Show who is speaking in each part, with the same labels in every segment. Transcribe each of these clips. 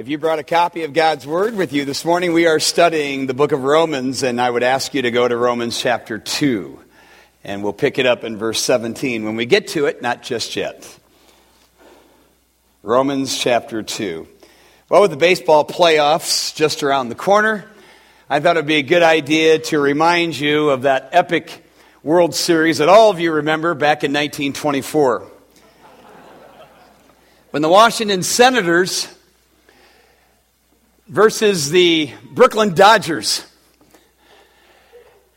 Speaker 1: If you brought a copy of God's Word with you this morning, we are studying the book of Romans, and I would ask you to go to Romans chapter 2. And we'll pick it up in verse 17 when we get to it, not just yet. Romans chapter 2. Well, with the baseball playoffs just around the corner, I thought it would be a good idea to remind you of that epic World Series that all of you remember back in 1924. When the Washington Senators versus the Brooklyn Dodgers.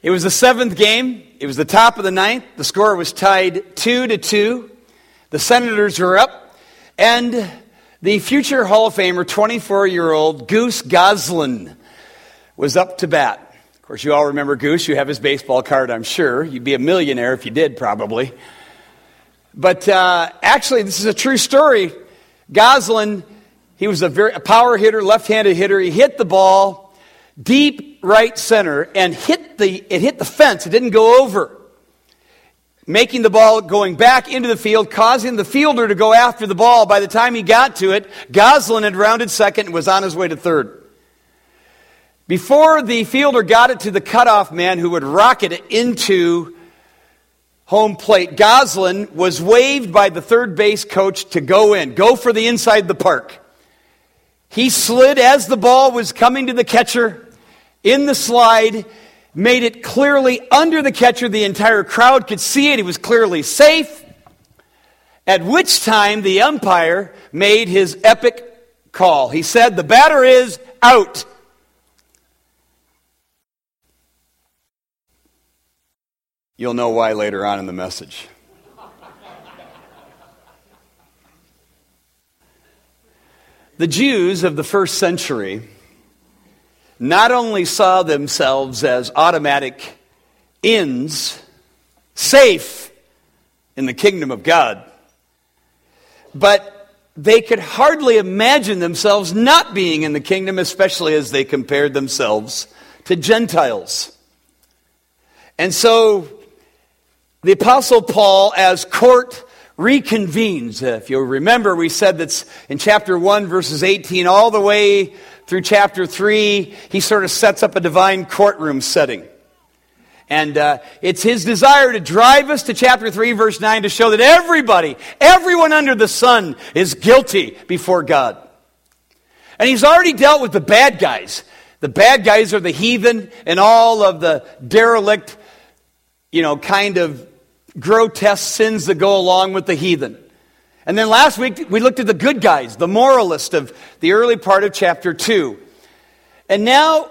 Speaker 1: It was the seventh game. It was the top of the ninth. The score was tied two to two. The Senators were up, and the future Hall of Famer, 24 year old Goose Goslin, was up to bat. Of course, you all remember Goose. You have his baseball card, I'm sure. You'd be a millionaire if you did, probably. But uh, actually, this is a true story. Goslin he was a very a power hitter, left-handed hitter. He hit the ball deep right center and hit the it hit the fence. It didn't go over. Making the ball going back into the field, causing the fielder to go after the ball. By the time he got to it, Goslin had rounded second and was on his way to third. Before the fielder got it to the cutoff man who would rocket it into home plate, Goslin was waved by the third base coach to go in, go for the inside the park. He slid as the ball was coming to the catcher in the slide, made it clearly under the catcher. The entire crowd could see it. He was clearly safe. At which time the umpire made his epic call. He said, The batter is out. You'll know why later on in the message. The Jews of the first century not only saw themselves as automatic ins, safe in the kingdom of God, but they could hardly imagine themselves not being in the kingdom, especially as they compared themselves to Gentiles. And so the Apostle Paul, as court reconvenes. If you'll remember, we said that in chapter 1, verses 18, all the way through chapter 3, he sort of sets up a divine courtroom setting. And uh, it's his desire to drive us to chapter 3, verse 9, to show that everybody, everyone under the sun, is guilty before God. And he's already dealt with the bad guys. The bad guys are the heathen and all of the derelict, you know, kind of grotesque sins that go along with the heathen. And then last week, we looked at the good guys, the moralist of the early part of chapter 2. And now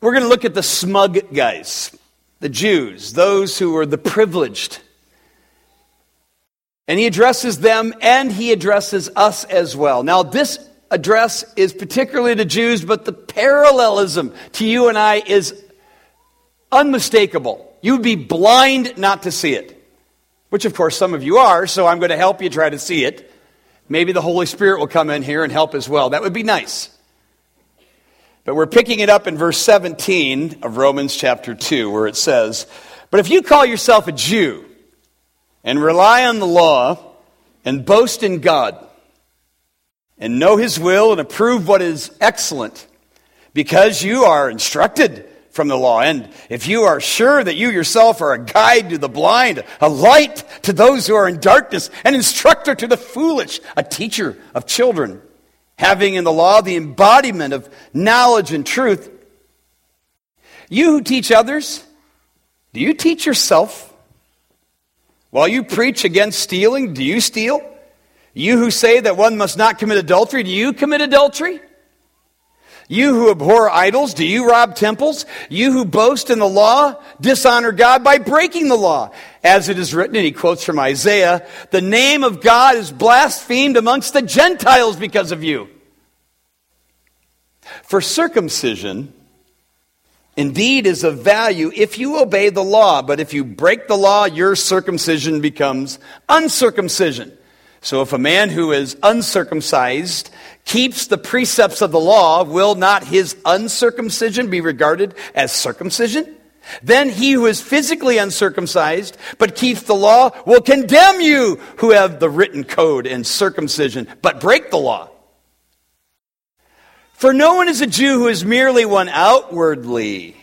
Speaker 1: we're going to look at the smug guys, the Jews, those who are the privileged. And he addresses them and he addresses us as well. Now, this address is particularly to Jews, but the parallelism to you and I is unmistakable. You'd be blind not to see it which of course some of you are, so I'm going to help you try to see it. Maybe the Holy Spirit will come in here and help as well. That would be nice. But we're picking it up in verse 17 of Romans chapter 2, where it says, But if you call yourself a Jew and rely on the law and boast in God and know his will and approve what is excellent, because you are instructed from the law. And if you are sure that you yourself are a guide to the blind, a light to those who are in darkness, an instructor to the foolish, a teacher of children, having in the law the embodiment of knowledge and truth, you who teach others, do you teach yourself? While you preach against stealing, do you steal? You who say that one must not commit adultery, do you commit adultery? You who abhor idols, do you rob temples? You who boast in the law, dishonor God by breaking the law. As it is written, and he quotes from Isaiah, the name of God is blasphemed amongst the Gentiles because of you. For circumcision, indeed, is of value if you obey the law, but if you break the law, your circumcision becomes uncircumcision. So if a man who is uncircumcised keeps the precepts of the law, will not his uncircumcision be regarded as circumcision? Then he who is physically uncircumcised but keeps the law will condemn you who have the written code and circumcision but break the law. For no one is a Jew who is merely one outwardly,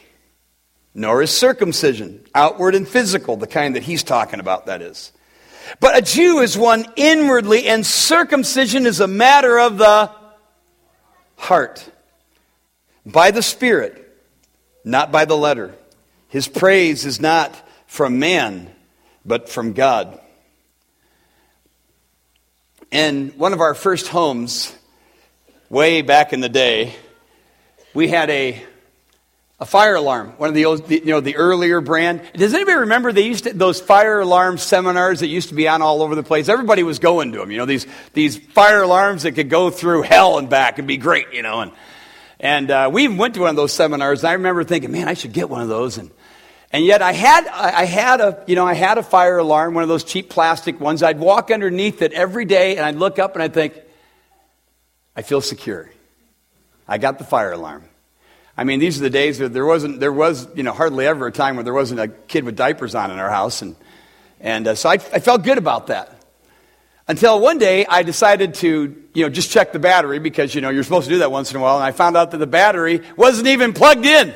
Speaker 1: nor is circumcision, outward and physical, the kind that he's talking about, that is. But a Jew is one inwardly, and circumcision is a matter of the heart, by the Spirit, not by the letter. His praise is not from man, but from God. In one of our first homes, way back in the day, we had a a fire alarm, one of the, old, you know, the earlier brand. Does anybody remember they used to, those fire alarm seminars that used to be on all over the place? Everybody was going to them, you know, these, these fire alarms that could go through hell and back and be great, you know. And, and uh, we even went to one of those seminars, and I remember thinking, man, I should get one of those. And, and yet I had, I had a, you know, I had a fire alarm, one of those cheap plastic ones. I'd walk underneath it every day, and I'd look up and I'd think, I feel secure. I got the fire alarm. I mean, these are the days that there wasn't, there was, you know, hardly ever a time where there wasn't a kid with diapers on in our house. And, and uh, so I, I felt good about that. Until one day I decided to, you know, just check the battery because, you know, you're supposed to do that once in a while. And I found out that the battery wasn't even plugged in.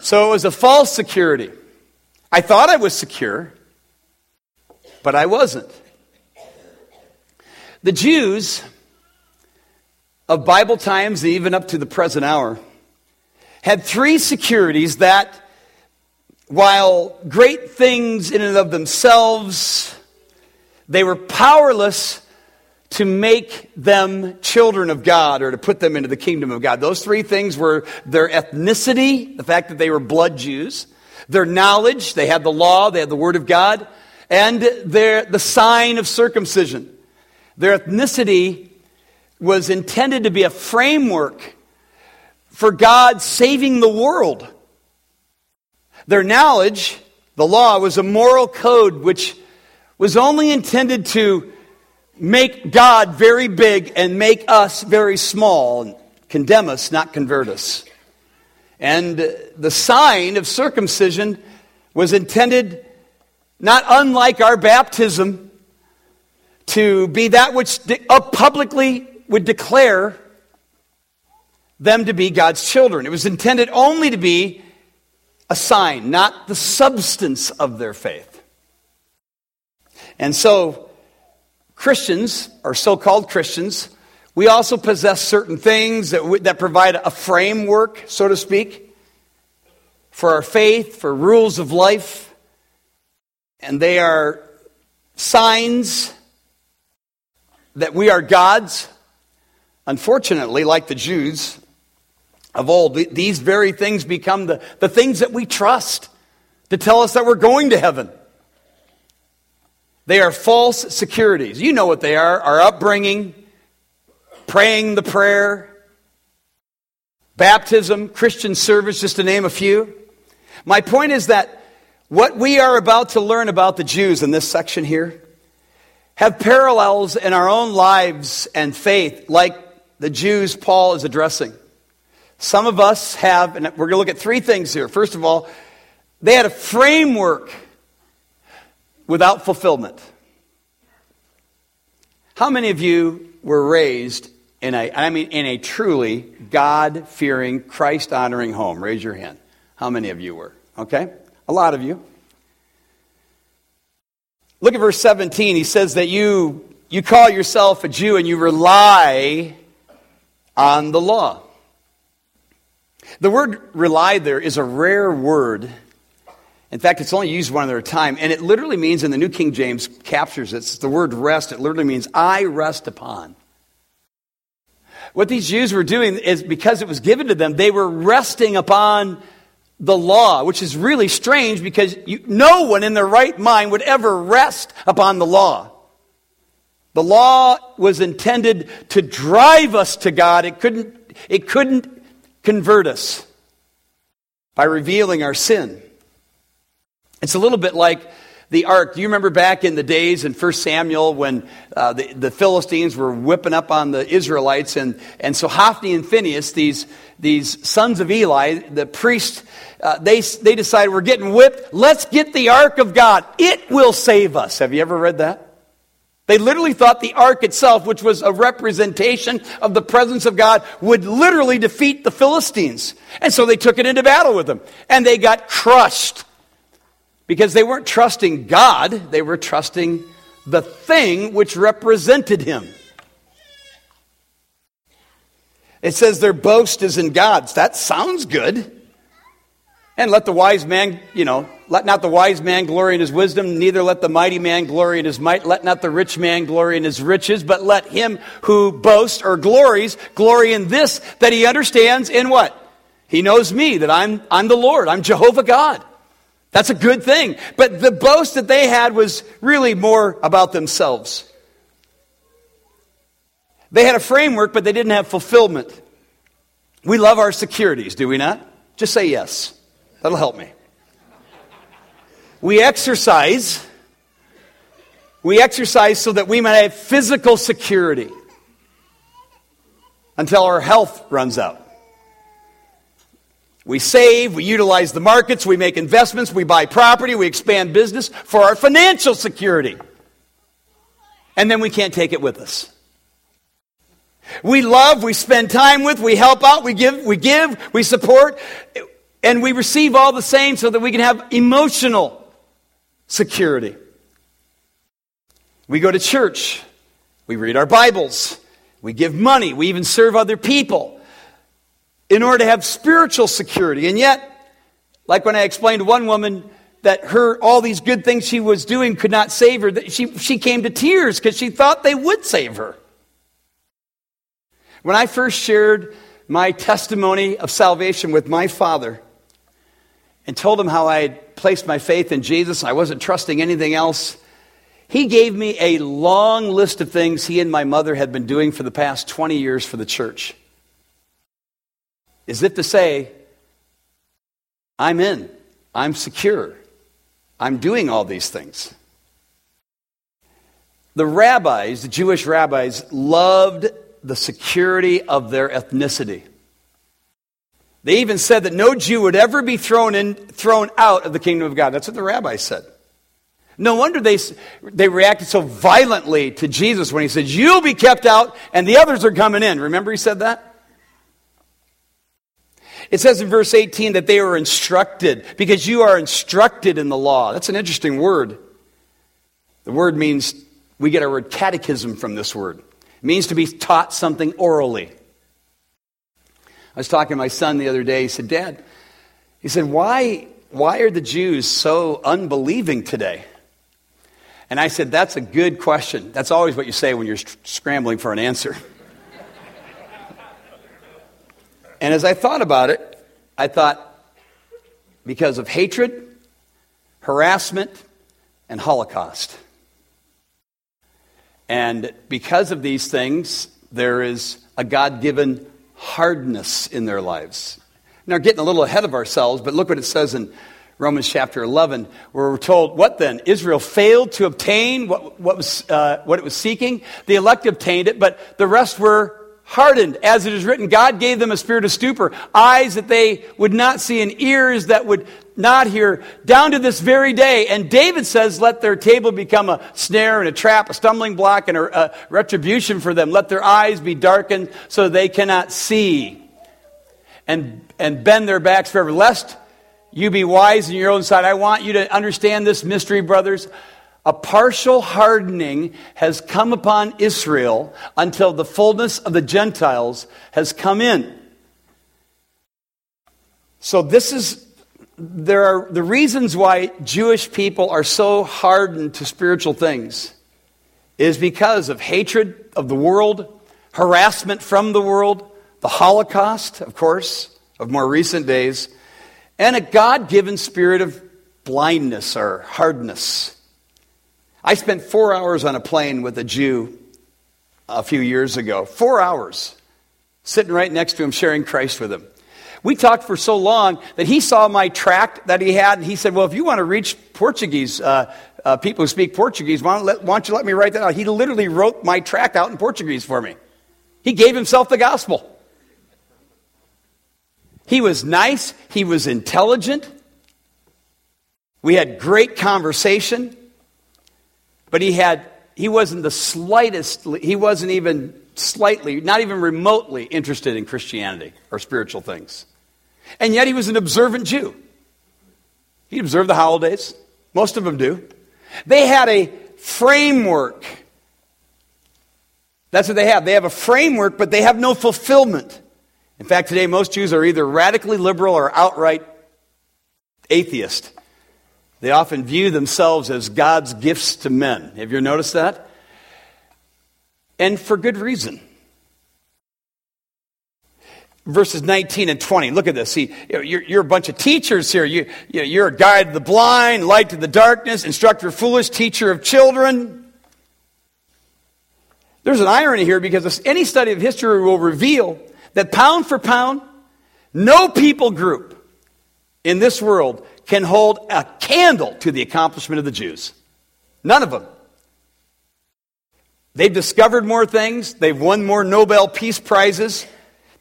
Speaker 1: So it was a false security. I thought I was secure, but I wasn't. The Jews of Bible times, even up to the present hour, had three securities that, while great things in and of themselves, they were powerless to make them children of God or to put them into the kingdom of God. Those three things were their ethnicity, the fact that they were blood Jews, their knowledge, they had the law, they had the word of God, and their, the sign of circumcision. Their ethnicity was intended to be a framework for God saving the world. Their knowledge, the law, was a moral code which was only intended to make God very big and make us very small, and condemn us, not convert us. And the sign of circumcision was intended, not unlike our baptism, to be that which uh, publicly would declare them to be God's children. It was intended only to be a sign, not the substance of their faith. And so, Christians, or so called Christians, we also possess certain things that, that provide a framework, so to speak, for our faith, for rules of life. And they are signs that we are God's Unfortunately, like the Jews of old, these very things become the, the things that we trust to tell us that we're going to heaven. They are false securities. You know what they are our upbringing, praying the prayer, baptism, Christian service, just to name a few. My point is that what we are about to learn about the Jews in this section here have parallels in our own lives and faith, like the Jews Paul is addressing. Some of us have, and we're going to look at three things here. First of all, they had a framework without fulfillment. How many of you were raised in a, I mean, in a truly God fearing, Christ honoring home? Raise your hand. How many of you were? Okay? A lot of you. Look at verse 17. He says that you, you call yourself a Jew and you rely on the law. The word rely there is a rare word. In fact, it's only used one other time, and it literally means, in the New King James captures it, it's the word rest. It literally means I rest upon. What these Jews were doing is because it was given to them, they were resting upon the law, which is really strange because you, no one in their right mind would ever rest upon the law. The law was intended to drive us to God. It couldn't, it couldn't convert us by revealing our sin. It's a little bit like the ark. Do you remember back in the days in 1 Samuel when uh, the, the Philistines were whipping up on the Israelites? And, and so Hophni and Phinehas, these, these sons of Eli, the priest, uh, they, they decided we're getting whipped. Let's get the ark of God. It will save us. Have you ever read that? They literally thought the ark itself, which was a representation of the presence of God, would literally defeat the Philistines. And so they took it into battle with them. And they got crushed because they weren't trusting God, they were trusting the thing which represented him. It says their boast is in gods. That sounds good. And let the wise man, you know, let not the wise man glory in his wisdom, neither let the mighty man glory in his might, let not the rich man glory in his riches, but let him who boasts or glories glory in this, that he understands in what? He knows me, that I'm, I'm the Lord, I'm Jehovah God. That's a good thing. But the boast that they had was really more about themselves. They had a framework, but they didn't have fulfillment. We love our securities, do we not? Just say yes. That'll help me. We exercise. We exercise so that we might have physical security until our health runs out. We save, we utilize the markets, we make investments, we buy property, we expand business for our financial security. And then we can't take it with us. We love, we spend time with, we help out, we give, we give, we support. And we receive all the same so that we can have emotional security. We go to church, we read our Bibles, we give money, we even serve other people in order to have spiritual security. And yet, like when I explained to one woman that her all these good things she was doing could not save her, that she, she came to tears because she thought they would save her. When I first shared my testimony of salvation with my father, and told him how I had placed my faith in Jesus. I wasn't trusting anything else. He gave me a long list of things he and my mother had been doing for the past 20 years for the church. As if to say, I'm in, I'm secure, I'm doing all these things. The rabbis, the Jewish rabbis, loved the security of their ethnicity. They even said that no Jew would ever be thrown, in, thrown out of the kingdom of God. That's what the rabbis said. No wonder they, they reacted so violently to Jesus when he said, You'll be kept out and the others are coming in. Remember he said that? It says in verse 18 that they were instructed because you are instructed in the law. That's an interesting word. The word means, we get our word catechism from this word. It means to be taught something orally. I was talking to my son the other day. He said, Dad, he said, why, why are the Jews so unbelieving today? And I said, That's a good question. That's always what you say when you're scrambling for an answer. and as I thought about it, I thought, because of hatred, harassment, and Holocaust. And because of these things, there is a God given hardness in their lives. Now, getting a little ahead of ourselves, but look what it says in Romans chapter 11, where we're told, what then? Israel failed to obtain what, what, was, uh, what it was seeking. The elect obtained it, but the rest were hardened. As it is written, God gave them a spirit of stupor, eyes that they would not see, and ears that would not hear down to this very day. And David says, Let their table become a snare and a trap, a stumbling block, and a, a retribution for them. Let their eyes be darkened so they cannot see. And, and bend their backs forever, lest you be wise in your own sight. I want you to understand this mystery, brothers. A partial hardening has come upon Israel until the fullness of the Gentiles has come in. So, this is, there are the reasons why Jewish people are so hardened to spiritual things is because of hatred of the world, harassment from the world, the Holocaust, of course, of more recent days, and a God given spirit of blindness or hardness. I spent four hours on a plane with a Jew a few years ago. Four hours. Sitting right next to him, sharing Christ with him. We talked for so long that he saw my tract that he had, and he said, Well, if you want to reach Portuguese, uh, uh, people who speak Portuguese, why don't, let, why don't you let me write that out? He literally wrote my tract out in Portuguese for me. He gave himself the gospel. He was nice, he was intelligent. We had great conversation but he had he wasn't the slightest, he wasn't even slightly, not even remotely interested in Christianity or spiritual things. And yet he was an observant Jew. He observed the holidays. Most of them do. They had a framework. That's what they have. They have a framework, but they have no fulfillment. In fact, today most Jews are either radically liberal or outright atheist. They often view themselves as God's gifts to men. Have you noticed that? And for good reason. Verses 19 and 20. Look at this. See, you're, you're a bunch of teachers here. You, you're a guide to the blind, light to the darkness, instructor foolish, teacher of children. There's an irony here because any study of history will reveal that pound for pound, no people group in this world can hold a candle to the accomplishment of the Jews. None of them. They've discovered more things, they've won more Nobel Peace Prizes.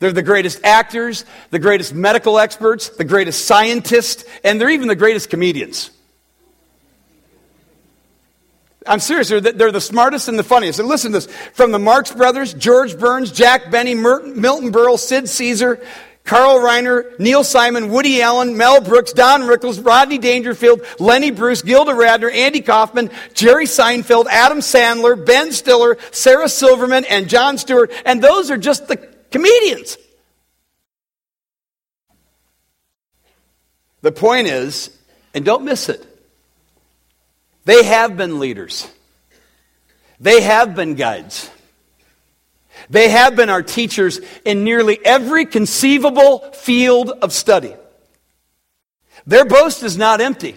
Speaker 1: They're the greatest actors, the greatest medical experts, the greatest scientists, and they're even the greatest comedians. I'm serious, they're the, smartest and the funniest. And listen to this from the Marx Brothers, George Burns, Jack Benny, Milton Berle, Sid Caesar, Carl Reiner, Neil Simon, Woody Allen, Mel Brooks, Don Rickles, Rodney Dangerfield, Lenny Bruce, Gilda Radner, Andy Kaufman, Jerry Seinfeld, Adam Sandler, Ben Stiller, Sarah Silverman, and Jon Stewart. And those are just the comedians. The point is, and don't miss it, they have been leaders. They have been guides. They have been our teachers in nearly every conceivable field of study. Their boast is not empty,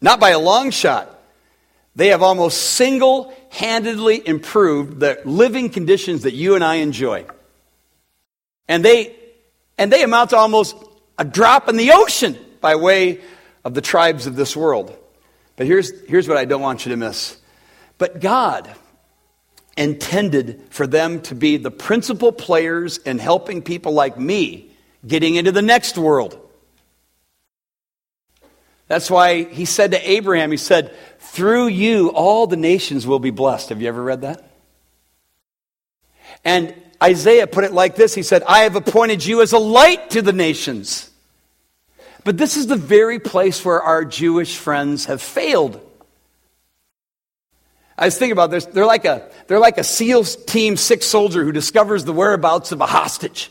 Speaker 1: not by a long shot. They have almost single handedly improved the living conditions that you and I enjoy. And they, and they amount to almost a drop in the ocean by way of the tribes of this world. But here's, here's what I don't want you to miss. But God, intended for them to be the principal players in helping people like me getting into the next world. That's why he said to Abraham, he said, Through you, all the nations will be blessed. Have you ever read that? And Isaiah put it like this He said, I have appointed you as a light to the nations. But this is the very place where our Jewish friends have failed. I was thinking about this. They're like a, they're like a SEALs Team 6 soldier who discovers the whereabouts of a hostage.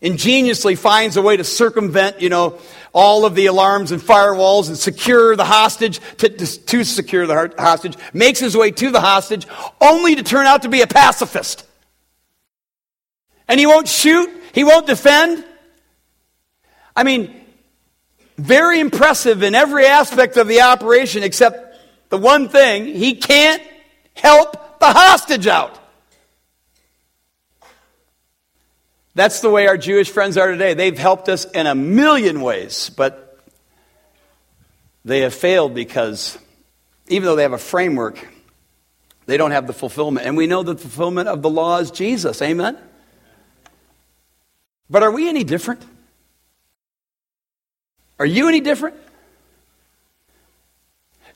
Speaker 1: Ingeniously finds a way to circumvent, you know, all of the alarms and firewalls and secure the hostage, to, to secure the hostage, makes his way to the hostage, only to turn out to be a pacifist. And he won't shoot, he won't defend. I mean, very impressive in every aspect of the operation except the one thing, he can't help the hostage out. That's the way our Jewish friends are today. They've helped us in a million ways, but they have failed because even though they have a framework, they don't have the fulfillment. And we know the fulfillment of the law is Jesus. Amen? But are we any different? Are you any different?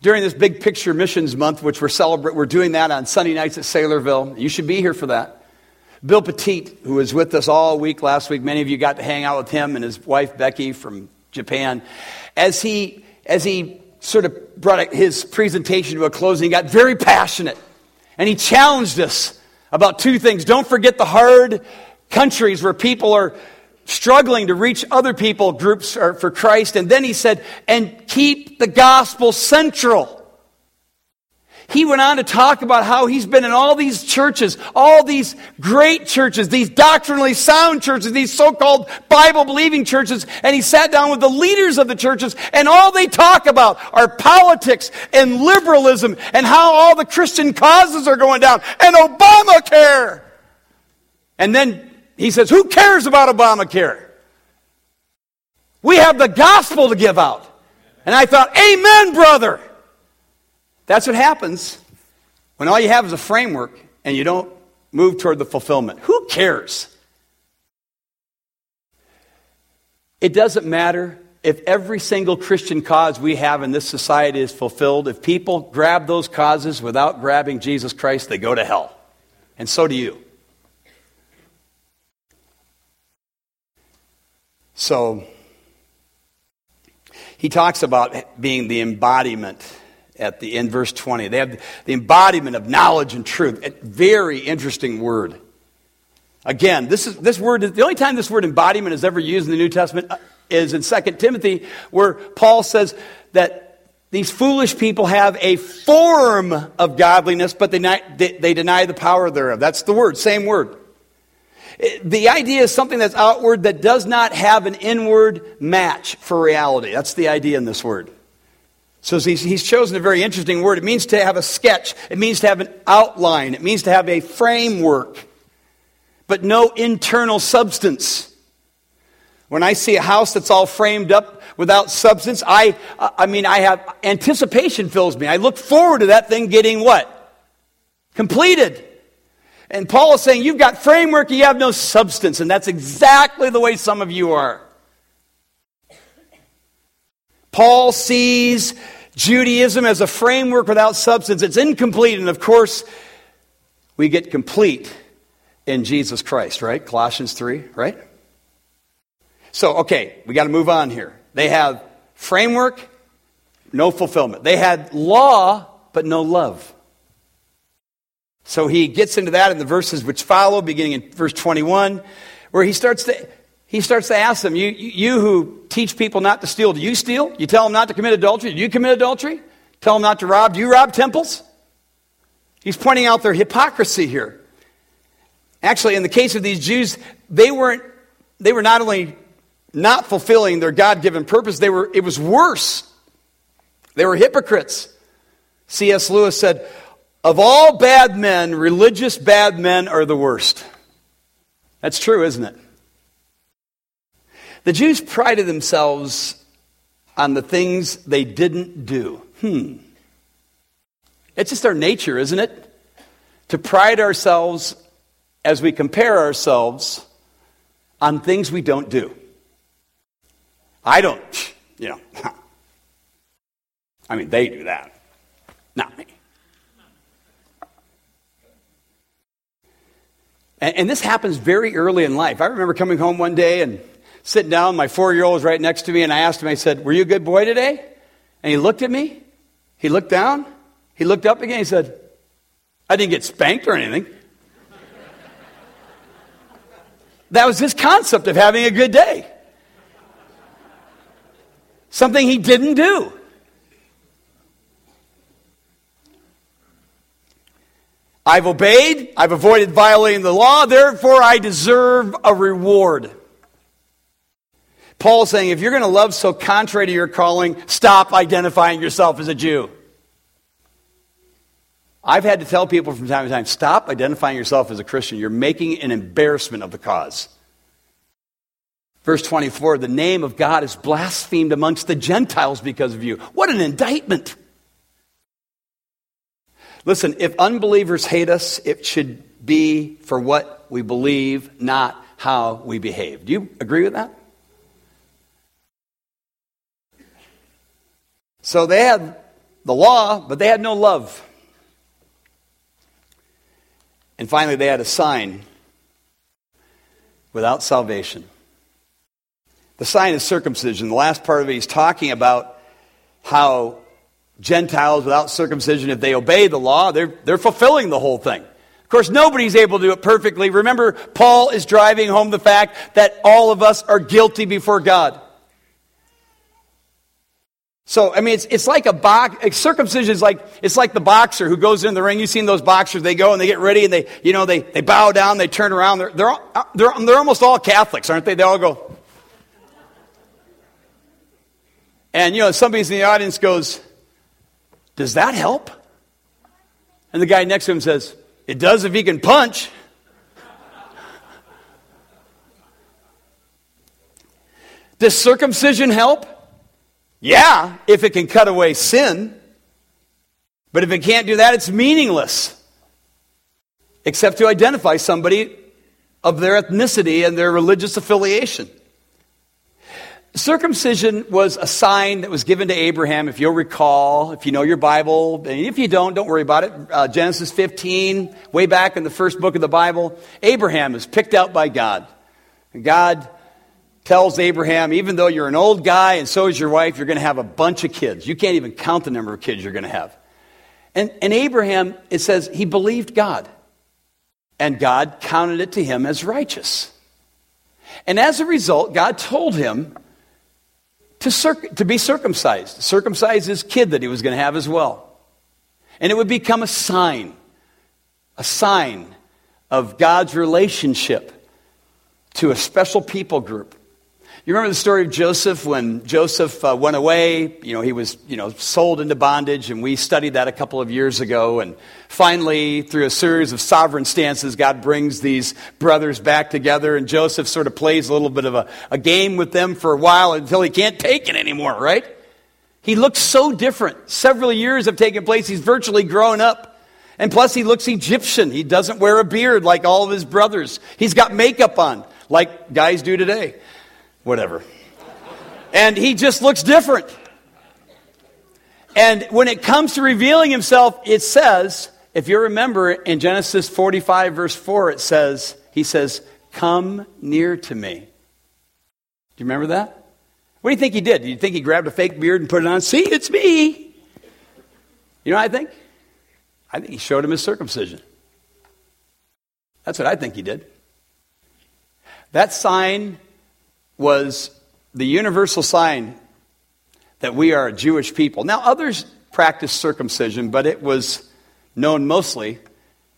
Speaker 1: during this big picture missions month, which we're celebrating, we're doing that on Sunday nights at Saylorville. You should be here for that. Bill Petit, who was with us all week last week, many of you got to hang out with him and his wife Becky from Japan. As he, as he sort of brought his presentation to a close, he got very passionate. And he challenged us about two things. Don't forget the hard countries where people are struggling to reach other people groups for Christ. And then he said, and keep the gospel central. He went on to talk about how he's been in all these churches, all these great churches, these doctrinally sound churches, these so called Bible believing churches, and he sat down with the leaders of the churches, and all they talk about are politics and liberalism and how all the Christian causes are going down and Obamacare. And then he says, Who cares about Obamacare? We have the gospel to give out. And I thought, Amen, brother. That's what happens when all you have is a framework and you don't move toward the fulfillment. Who cares? It doesn't matter if every single Christian cause we have in this society is fulfilled, if people grab those causes without grabbing Jesus Christ, they go to hell. And so do you. So, he talks about being the embodiment at the end, verse 20. They have the embodiment of knowledge and truth. A very interesting word. Again, this is this word the only time this word embodiment is ever used in the New Testament uh, is in 2 Timothy, where Paul says that these foolish people have a form of godliness, but they, they, they deny the power thereof. That's the word, same word. Uh, the idea is something that's outward that does not have an inward match for reality. That's the idea in this word. So he's, he's chosen a very interesting word. It means to have a sketch, it means to have an outline, it means to have a framework, but no internal substance. When I see a house that's all framed up without substance, I, I mean, I have anticipation fills me. I look forward to that thing getting what? Completed. And Paul is saying, you've got framework, you have no substance. And that's exactly the way some of you are. Paul sees Judaism as a framework without substance. It's incomplete. And of course, we get complete in Jesus Christ, right? Colossians 3, right? So, okay, we got to move on here. They have framework, no fulfillment. They had law, but no love. So he gets into that in the verses which follow, beginning in verse 21, where he starts to, he starts to ask them, you, you who teach people not to steal, do you steal? You tell them not to commit adultery, do you commit adultery? Tell them not to rob, do you rob temples? He's pointing out their hypocrisy here. Actually, in the case of these Jews, they weren't, they were not only not fulfilling their God given purpose, they were, it was worse. They were hypocrites. C.S. Lewis said, Of all bad men, religious bad men are the worst. That's true, isn't it? The Jews prided themselves on the things they didn't do. Hmm. It's just our nature, isn't it? To pride ourselves as we compare ourselves on things we don't do. I don't, you know. I mean, they do that, not me. And, and, this happens very early in life. I remember coming home one day and sitting down. My four year old was right next to me, and I asked him, I said, Were you a good boy today? And he looked at me. He looked down. He looked up again. He said, I didn't get spanked or anything. that was his concept of having a good day something he didn't do. I've obeyed, I've avoided violating the law, therefore I deserve a reward. Paul's saying if you're going to love so contrary to your calling, stop identifying yourself as a Jew. I've had to tell people from time to time stop identifying yourself as a Christian. You're making an embarrassment of the cause. Verse 24 the name of God is blasphemed amongst the Gentiles because of you. What an indictment! Listen, if unbelievers hate us, it should be for what we believe, not how we behave. Do you agree with that? So they had the law, but they had no love. And finally, they had a sign without salvation. The sign is circumcision. The last part of it, he's talking about how Gentiles without circumcision, if they obey the law, they're, they're fulfilling the whole thing. Of course, nobody's able to do it perfectly. Remember, Paul is driving home the fact that all of us are guilty before God. So, I mean, it's, it's like a box, circumcision is like, it's like the boxer who goes in the ring. You've seen those boxers, they go and they get ready and they, you know, they, they bow down, they turn around. They're, they're, uh, they're, they're almost all Catholics, aren't they? They all go, And, you know, somebody in the audience goes, Does that help? And the guy next to him says, It does if he can punch. Does circumcision help? Yeah, if it can cut away sin. But if it can't do that, it's meaningless. Except to identify somebody of their ethnicity and their religious affiliation. circumcision was a sign that was given to Abraham, if you'll recall, if you know your Bible. And if you don't, don't worry about it. Uh, Genesis 15, way back in the first book of the Bible, Abraham is picked out by God. God tells Abraham, even though you're an old guy and so is your wife, you're going to have a bunch of kids. You can't even count the number of kids you're going to have. And, and Abraham, it says, he believed God. And God counted it to him as righteous. And as a result, God told him to, to be circumcised, circumcise his kid that he was going to have as well. And it would become a sign, a sign of God's relationship to a special people group. You remember the story of Joseph when Joseph uh, went away? You know, he was, you know, sold into bondage, and we studied that a couple of years ago. And finally, through a series of sovereign stances, God brings these brothers back together, and Joseph sort of plays a little bit of a, a game with them for a while until he can't take it anymore, right? He looks so different. Several years have taken place. He's virtually grown up. And plus, he looks Egyptian. He doesn't wear a beard like all of his brothers. He's got makeup on, like guys do today whatever. And he just looks different. And when it comes to revealing himself, it says, if you remember in Genesis 45, verse 4, it says, He says, Come near to me. Do you remember that? What do you think he did? Do you think he grabbed a fake beard and put it on? See, it's me. You know what I think? I think he showed him his circumcision. That's what I think he did. That sign was the universal sign that we are a Jewish people. Now, others practiced circumcision, but it was known mostly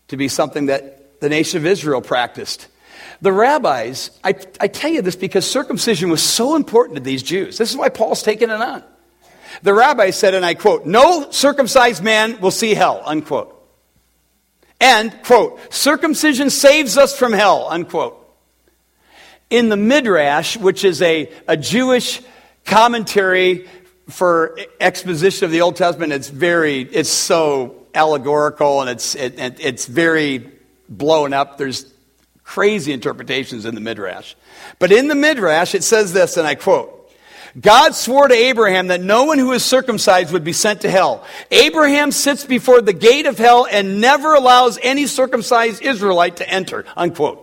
Speaker 1: to be something that the nation of Israel practiced. The rabbis, I, I tell you this because circumcision was so important to these Jews. This is why Paul's taking it on. The rabbis said, and I quote, no circumcised man will see hell, unquote. And, quote, circumcision saves us from hell, unquote in the Midrash, which is a, a Jewish commentary for exposition of the Old Testament, it's very, it's so allegorical and it's, it, it's very blown up. There's crazy interpretations in the Midrash. But in the Midrash, it says this, and I quote, God swore to Abraham that no one who is circumcised would be sent to hell. Abraham sits before the gate of hell and never allows any circumcised Israelite to enter. Unquote.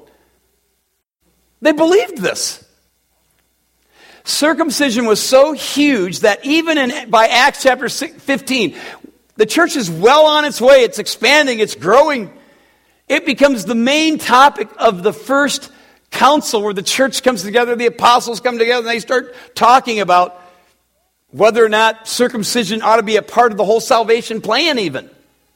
Speaker 1: They believed this. Circumcision was so huge that even in, by Acts chapter 15, the church is well on its way. It's expanding, it's growing. It becomes the main topic of the first council where the church comes together, the apostles come together, and they start talking about whether or not circumcision ought to be a part of the whole salvation plan, even.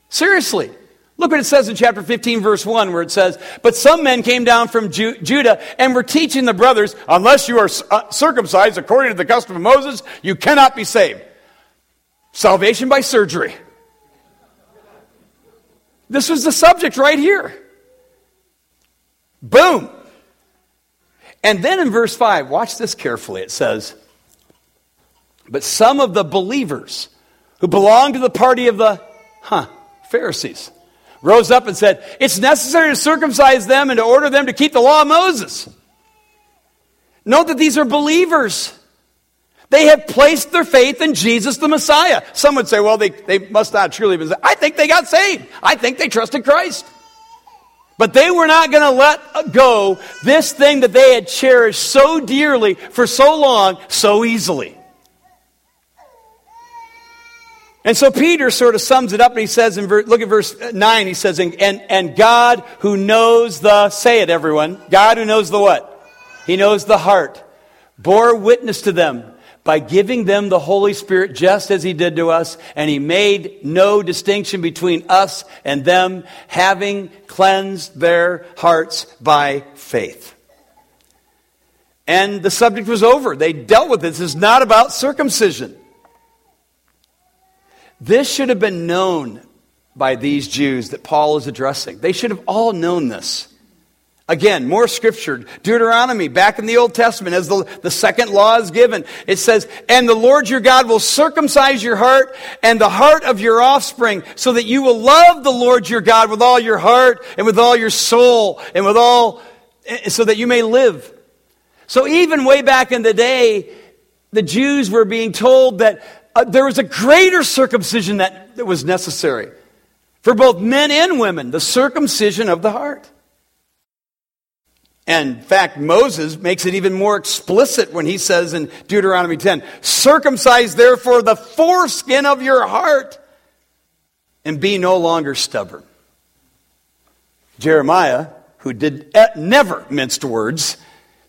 Speaker 1: Seriously. Look what it says in chapter 15, verse 1, where it says, But some men came down from Ju- Judah and were teaching the brothers, Unless you are uh, circumcised according to the custom of Moses, you cannot be saved. Salvation by surgery. This was the subject right here. Boom. And then in verse 5, watch this carefully. It says, But some of the believers who belonged to the party of the, huh, Pharisees rose up and said, It's necessary to circumcise them and to order them to keep the law of Moses. Note that these are believers. They have placed their faith in Jesus the Messiah. Some would say, well, they, they must not truly be. I think they got saved. I think they trusted Christ. But they were not going to let go this thing that they had cherished so dearly for so long so easily. And so Peter sort of sums it up and he says, in look at verse 9, he says, and, and God who knows the, say it everyone, God who knows the what? He knows the heart, bore witness to them by giving them the Holy Spirit just as he did to us, and he made no distinction between us and them, having cleansed their hearts by faith. And the subject was over. They dealt with it. This is not about circumcision. This should have been known by these Jews that Paul is addressing. They should have all known this. Again, more scripture. Deuteronomy, back in the Old Testament, as the, the second law is given, it says, And the Lord your God will circumcise your heart and the heart of your offspring, so that you will love the Lord your God with all your heart and with all your soul and with all, eh, so that you may live. So even way back in the day, the Jews were being told that uh, there was a greater circumcision that, that was necessary for both men and women, the circumcision of the heart. And in fact, Moses makes it even more explicit when he says in Deuteronomy 10 Circumcise therefore the foreskin of your heart and be no longer stubborn. Jeremiah, who did never minced words,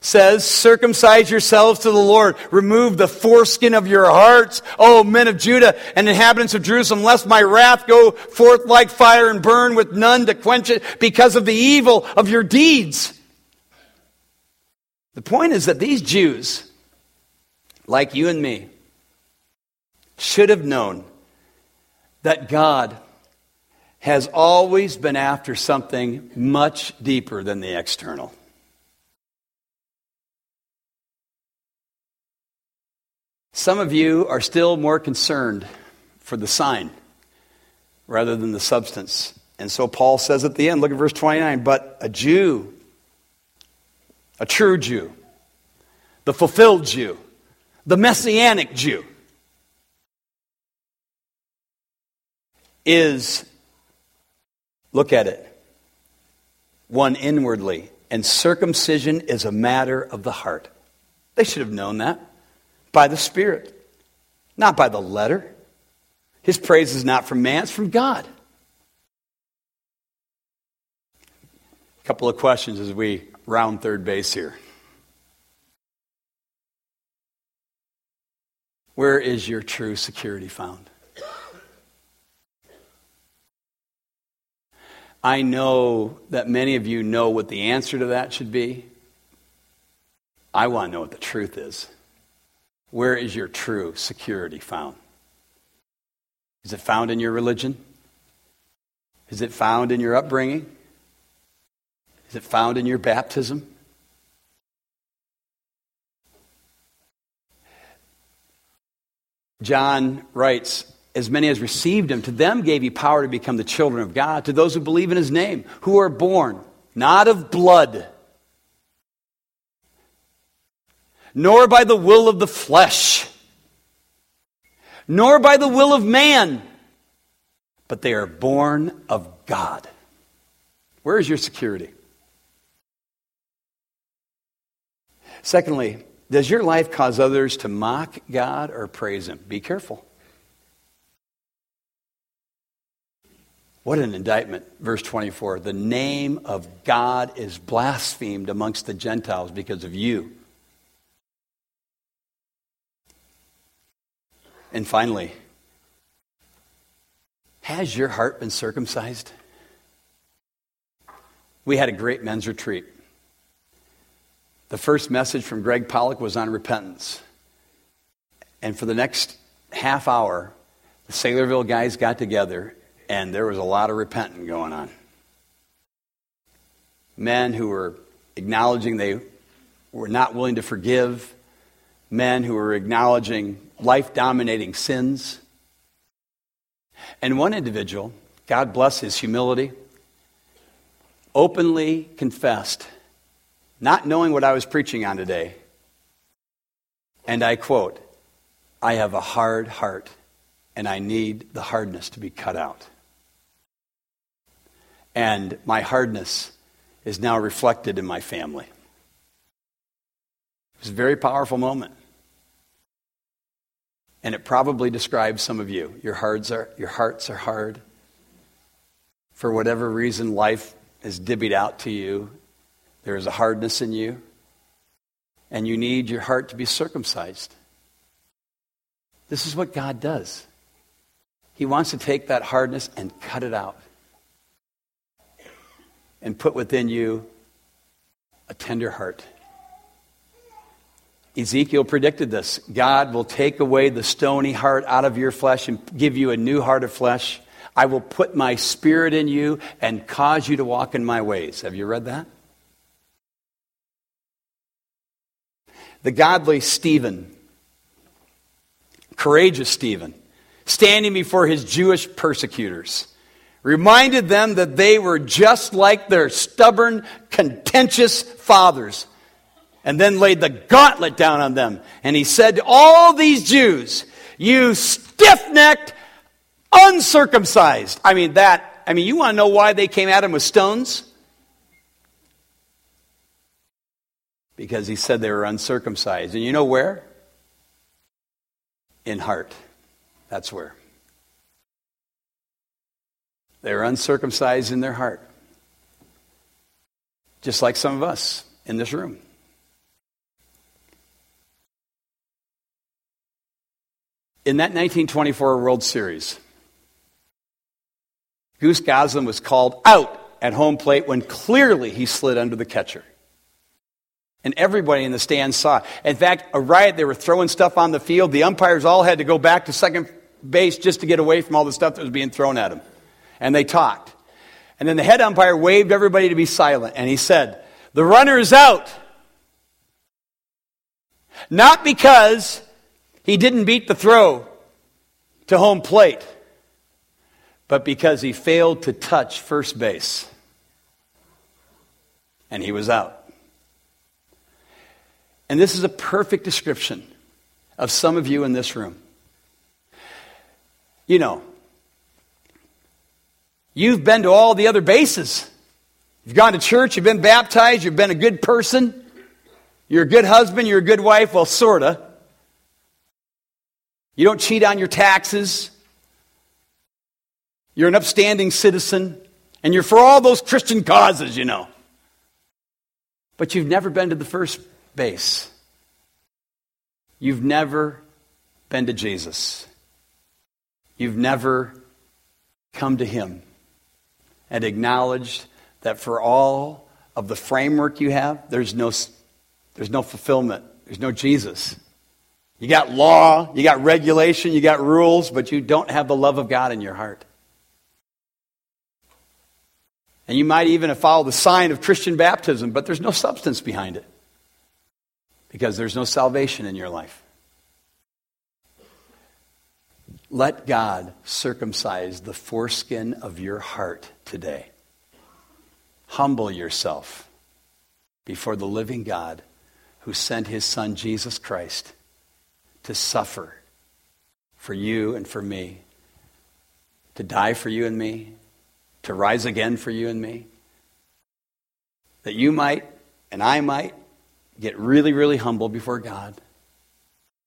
Speaker 1: says, Circumcise yourselves to the Lord. Remove the foreskin of your hearts, O men of Judah and inhabitants of Jerusalem, lest my wrath go forth like fire and burn with none to quench it because of the evil of your deeds. The point is that these Jews, like you and me, should have known that God has always been after something much deeper than the external. Some of you are still more concerned for the sign rather than the substance. And so Paul says at the end, look at verse 29, but a Jew a true Jew, the fulfilled Jew, the messianic Jew, is, look at it, one inwardly, and circumcision is a matter of the heart. They should have known that by the Spirit, not by the letter. His praise is not from man, it's from God. A couple of questions as we round third base here. Where is your true security found? I know that many of you know what the answer to that should be. I want to know what the truth is. Where is your true security found? Is it found in your religion? Is it found in your upbringing? Is it found in your baptism? John writes, As many as received him, to them gave he power to become the children of God, to those who believe in his name, who are born not of blood, nor by the will of the flesh, nor by the will of man, but they are born of God. Where is your security? Secondly, does your life cause others to mock God or praise Him? Be careful. What an indictment. Verse 24 The name of God is blasphemed amongst the Gentiles because of you. And finally, has your heart been circumcised? We had a great men's retreat. The first message from Greg Pollock was on repentance. And for the next half hour, the Saylorville guys got together, and there was a lot of repenting going on. Men who were acknowledging they were not willing to forgive, men who were acknowledging life dominating sins. And one individual, God bless his humility, openly confessed not knowing what I was preaching on today. And I quote, I have a hard heart, and I need the hardness to be cut out. And my hardness is now reflected in my family. It was a very powerful moment. And it probably describes some of you. Your hearts are, your hearts are hard. For whatever reason, life has divvied out to you there is a hardness in you, and you need your heart to be circumcised. This is what God does. He wants to take that hardness and cut it out and put within you a tender heart. Ezekiel predicted this. God will take away the stony heart out of your flesh and give you a new heart of flesh. I will put my spirit in you and cause you to walk in my ways. Have you read that? the godly Stephen, courageous Stephen, standing before his Jewish persecutors, reminded them that they were just like their stubborn, contentious fathers. And then laid the gauntlet down on them. And he said to all these Jews, You stiff necked, uncircumcised. I mean, that, I mean, you want to know why they came at him with stones? Because he said they were uncircumcised. And you know where? In heart. That's where. They were uncircumcised in their heart. Just like some of us in this room. In that 1924 World Series, Goose Goslin was called out at home plate when clearly he slid under the catcher. And everybody in the stands saw. In fact, a riot, they were throwing stuff on the field. The umpires all had to go back to second base just to get away from all the stuff that was being thrown at them. And they talked. And then the head umpire waved everybody to be silent. And he said, The runner is out. Not because he didn't beat the throw to home plate, but because he failed to touch first base. And he was out. And this is a perfect description of some of you in this room. You know, you've been to all the other bases. You've gone to church, you've been baptized, you've been a good person, you're a good husband, you're a good wife, well, sort of. You don't cheat on your taxes. You're an upstanding citizen. And you're for all those Christian causes, you know. But you've never been to the first base. You've never been to Jesus. You've never come to Him and acknowledged that for all of the framework you have, there's no, there's no fulfillment, there's no Jesus. You got law, you got regulation, you got rules, but you don't have the love of God in your heart. And you might even have followed the sign of Christian baptism, but there's no substance behind it because there's no salvation in your life. Let God circumcise the foreskin of your heart today. Humble yourself before the living God who sent his Son, Jesus Christ to suffer for you and for me, to die for you and me, to rise again for you and me, that you might and I might get really, really humble before God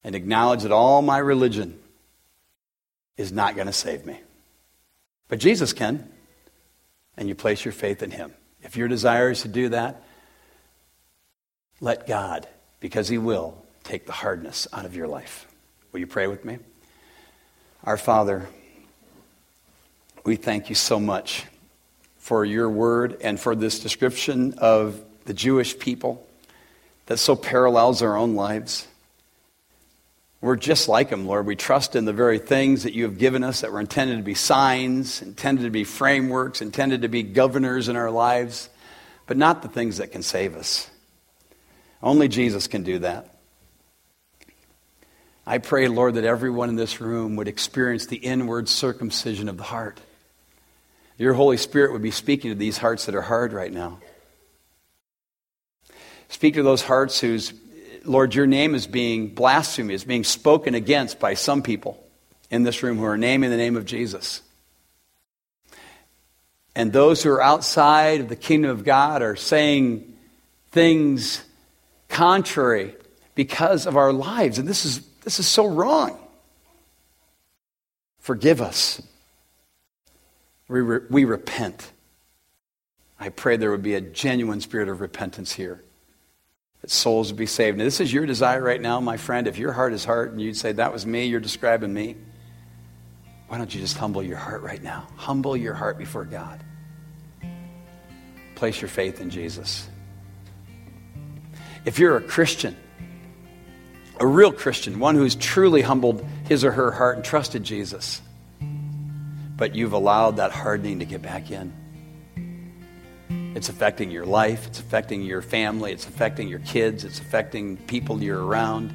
Speaker 1: and acknowledge that all my religion is not going to save me. But Jesus can, and you place your faith in Him. If your desire is to do that, let God, because He will, take the hardness out of your life. Will you pray with me? Our Father, we thank you so much for your word and for this description of the Jewish people that so parallels our own lives. We're just like them, Lord. We trust in the very things that you have given us that were intended to be signs, intended to be frameworks, intended to be governors in our lives, but not the things that can save us. Only Jesus can do that. I pray, Lord, that everyone in this room would experience the inward circumcision of the heart. Your Holy Spirit would be speaking to these hearts that are hard right now. Speak to those hearts whose, Lord, your name is being blasphemed, is being spoken against by some people in this room who are naming the name of Jesus. And those who are outside of the kingdom of God are saying things contrary because of our lives. And this is, this is so wrong. Forgive us. We, re- we repent. I pray there would be a genuine spirit of repentance here that souls would be saved. Now, this is your desire right now, my friend. If your heart is hard and you'd say, That was me, you're describing me, why don't you just humble your heart right now? Humble your heart before God. Place your faith in Jesus. If you're a Christian, a real Christian, one who's truly humbled his or her heart and trusted Jesus, but you've allowed that hardening to get back in it's affecting your life, it's affecting your family, it's affecting your kids, it's affecting people you're around.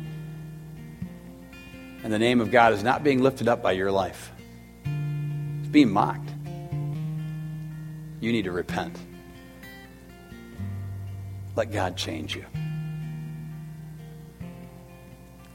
Speaker 1: And the name of God is not being lifted up by your life, it's being mocked. You need to repent. Let God change you.